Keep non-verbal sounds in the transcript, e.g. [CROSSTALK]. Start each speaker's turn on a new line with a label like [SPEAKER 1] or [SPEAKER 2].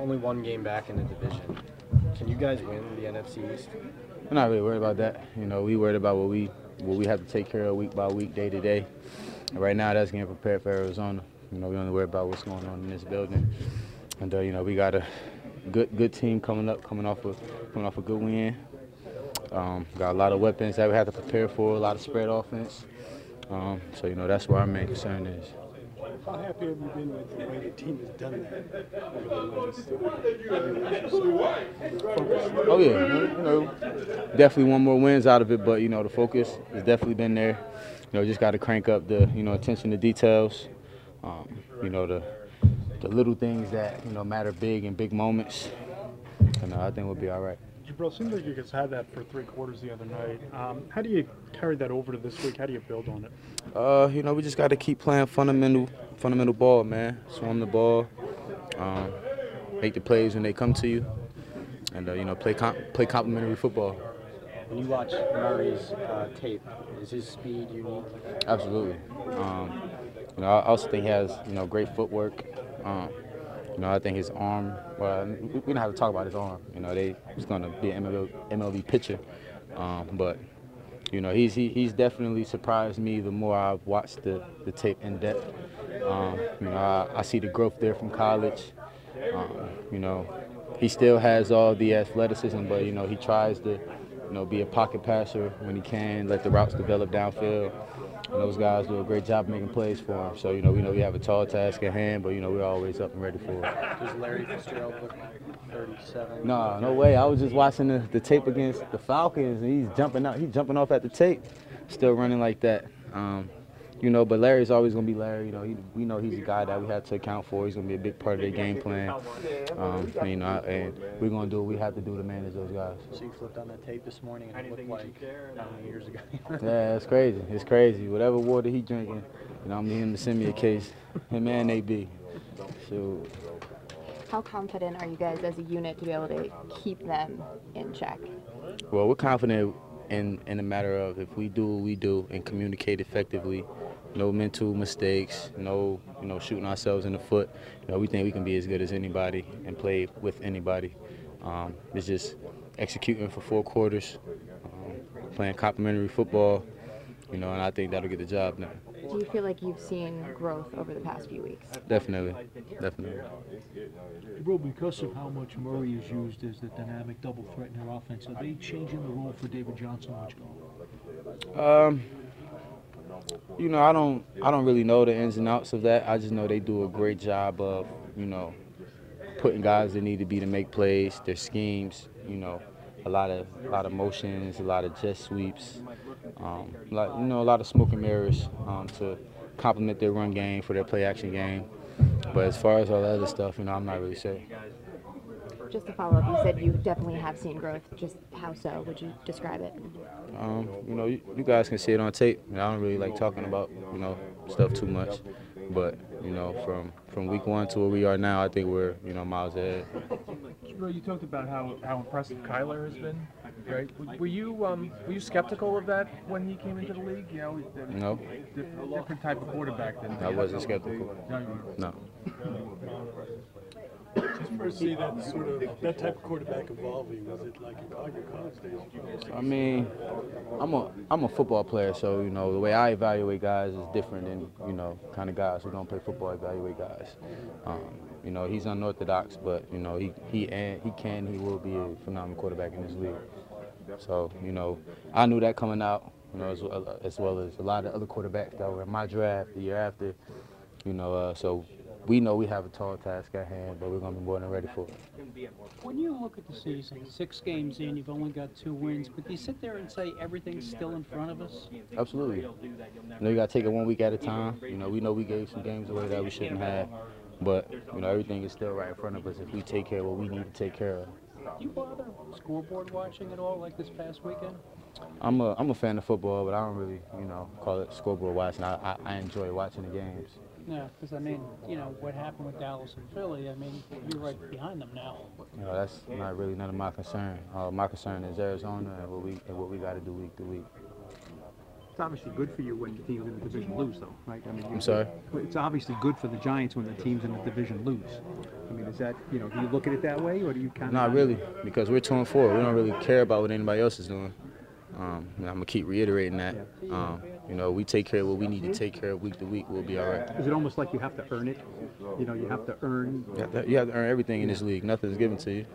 [SPEAKER 1] only one game back in the division. Can you guys win the NFC East?
[SPEAKER 2] We're not really worried about that. You know, we worried about what we what we have to take care of week by week, day to day. And right now, that's getting prepared for Arizona. You know, we only worry about what's going on in this building. And uh, you know, we got a good good team coming up, coming off a coming off a good win. Um, got a lot of weapons that we have to prepare for, a lot of spread offense. Um, so you know, that's where our main concern is.
[SPEAKER 3] How happy have you been with the way the team has done that over the last
[SPEAKER 2] Oh yeah, you know, definitely one more wins out of it, but you know the focus has definitely been there. You know, just got to crank up the you know attention to details. Um, you know the the little things that you know matter big in big moments, and uh, I think we'll be all right.
[SPEAKER 3] Jabrill, seems like you guys had that for three quarters the other night. Um, how do you carry that over to this week? How do you build on it?
[SPEAKER 2] Uh, you know, we just got to keep playing fundamental, fundamental ball, man. Swarm the ball, um, make the plays when they come to you, and uh, you know, play com- play complementary football.
[SPEAKER 1] When you watch Murray's uh, tape, is his speed unique?
[SPEAKER 2] Absolutely. Um, you know, I also think he has you know great footwork. Um, you know, I think his arm. Well, we don't have to talk about his arm. You know, they he's going to be an MLB, MLB pitcher, um, but you know, he's he, he's definitely surprised me the more I've watched the, the tape in depth. Um, you know, I, I, see the growth there from college. Um, you know, he still has all the athleticism, but you know, he tries to, you know, be a pocket passer when he can, let the routes develop downfield. And those guys do a great job making plays for him. So, you know, we know we have a tall task at hand, but, you know, we're always up and ready for it.
[SPEAKER 1] Does Larry Fitzgerald look 37?
[SPEAKER 2] No, no way. I was just watching the, the tape against the Falcons, and he's jumping out. He's jumping off at the tape, still running like that. Um, you know, but Larry's always going to be Larry. You know, he, we know he's a guy that we have to account for. He's going to be a big part of their game plan. Um, and, you know, and we're going to do what we have to do to manage those guys.
[SPEAKER 1] So you flipped on that tape this morning and it looked like how many years ago? [LAUGHS]
[SPEAKER 2] yeah, it's crazy. It's crazy. Whatever water he drinking, you know, I'm mean him to send me a case. Him and AB. So.
[SPEAKER 4] How confident are you guys as a unit to be able to keep them in check?
[SPEAKER 2] Well, we're confident in in the matter of if we do what we do and communicate effectively, no mental mistakes, no you know shooting ourselves in the foot. You know, we think we can be as good as anybody and play with anybody. Um, it's just executing for four quarters, um, playing complementary football, you know, and I think that'll get the job done.
[SPEAKER 4] Do you feel like you've seen growth over the past few weeks?
[SPEAKER 2] Definitely, definitely.
[SPEAKER 5] Bro, because of how much Murray is used as the dynamic double threat in their offense, are they changing the role for David Johnson much?
[SPEAKER 2] Um, you know, I don't, I don't really know the ins and outs of that. I just know they do a great job of, you know, putting guys that need to be to make plays, their schemes, you know, a lot of, a lot of motions, a lot of jet sweeps, um, like you know, a lot of smoke and mirrors um, to complement their run game for their play action game. But as far as all the other stuff, you know, I'm not really sure.
[SPEAKER 4] Just to follow up, you said you definitely have seen growth. Just how so? Would you describe it?
[SPEAKER 2] Um, you know, you, you, guys can see it on tape. I don't really like talking about you know stuff too much, but you know, from from week one to where we are now, I think we're you know miles ahead.
[SPEAKER 6] You talked about how, how impressive Kyler has been, right? Were you um, were you skeptical of that when he came into the league? You know,
[SPEAKER 2] no.
[SPEAKER 6] Different type of quarterback than.
[SPEAKER 2] I wasn't skeptical. No. [LAUGHS]
[SPEAKER 3] Just first see that sort of that type of quarterback evolving, was it like in college days?
[SPEAKER 2] I mean, I'm a I'm a football player, so you know the way I evaluate guys is different than you know kind of guys who don't play football evaluate guys. Um, you know he's unorthodox, but you know he he and he can he will be a phenomenal quarterback in this league. So you know I knew that coming out. You know as well, as well as a lot of other quarterbacks that were in my draft the year after. You know uh, so we know we have a tall task at hand, but we're going to be more than ready for it.
[SPEAKER 5] When you look at the season, six games in, you've only got two wins, but do you sit there and say everything's still in front of us?
[SPEAKER 2] Absolutely. You know, you got to take it one week at a time. You know, we know we gave some games away that we shouldn't have, but, you know, everything is still right in front of us if we take care of what we need to take care of.
[SPEAKER 5] Do you bother scoreboard watching at all like this past weekend?
[SPEAKER 2] I'm a, I'm a fan of football, but I don't really, you know, call it scoreboard watching. I, I, I enjoy watching the games.
[SPEAKER 5] Yeah, because I mean, you know, what happened with Dallas and Philly, I mean, you're right behind them now.
[SPEAKER 2] You know, that's not really none of my concern. Uh, my concern is Arizona and what we and what we got to do week to week.
[SPEAKER 7] It's obviously good for you when the teams in the division lose, though, right? I mean, you-
[SPEAKER 2] I'm sorry?
[SPEAKER 7] It's obviously good for the Giants when the teams in the division lose. I mean, is that, you know, do you look at it that way, or do you kind of?
[SPEAKER 2] Not really, because we're two and four. We don't really care about what anybody else is doing. Um, I'm gonna keep reiterating that. Um, you know, we take care of what we need to take care of week to week. We'll be all right.
[SPEAKER 7] Is it almost like you have to earn it? You know, you have to earn.
[SPEAKER 2] You have to, you have to earn everything in this league. Nothing's given to you.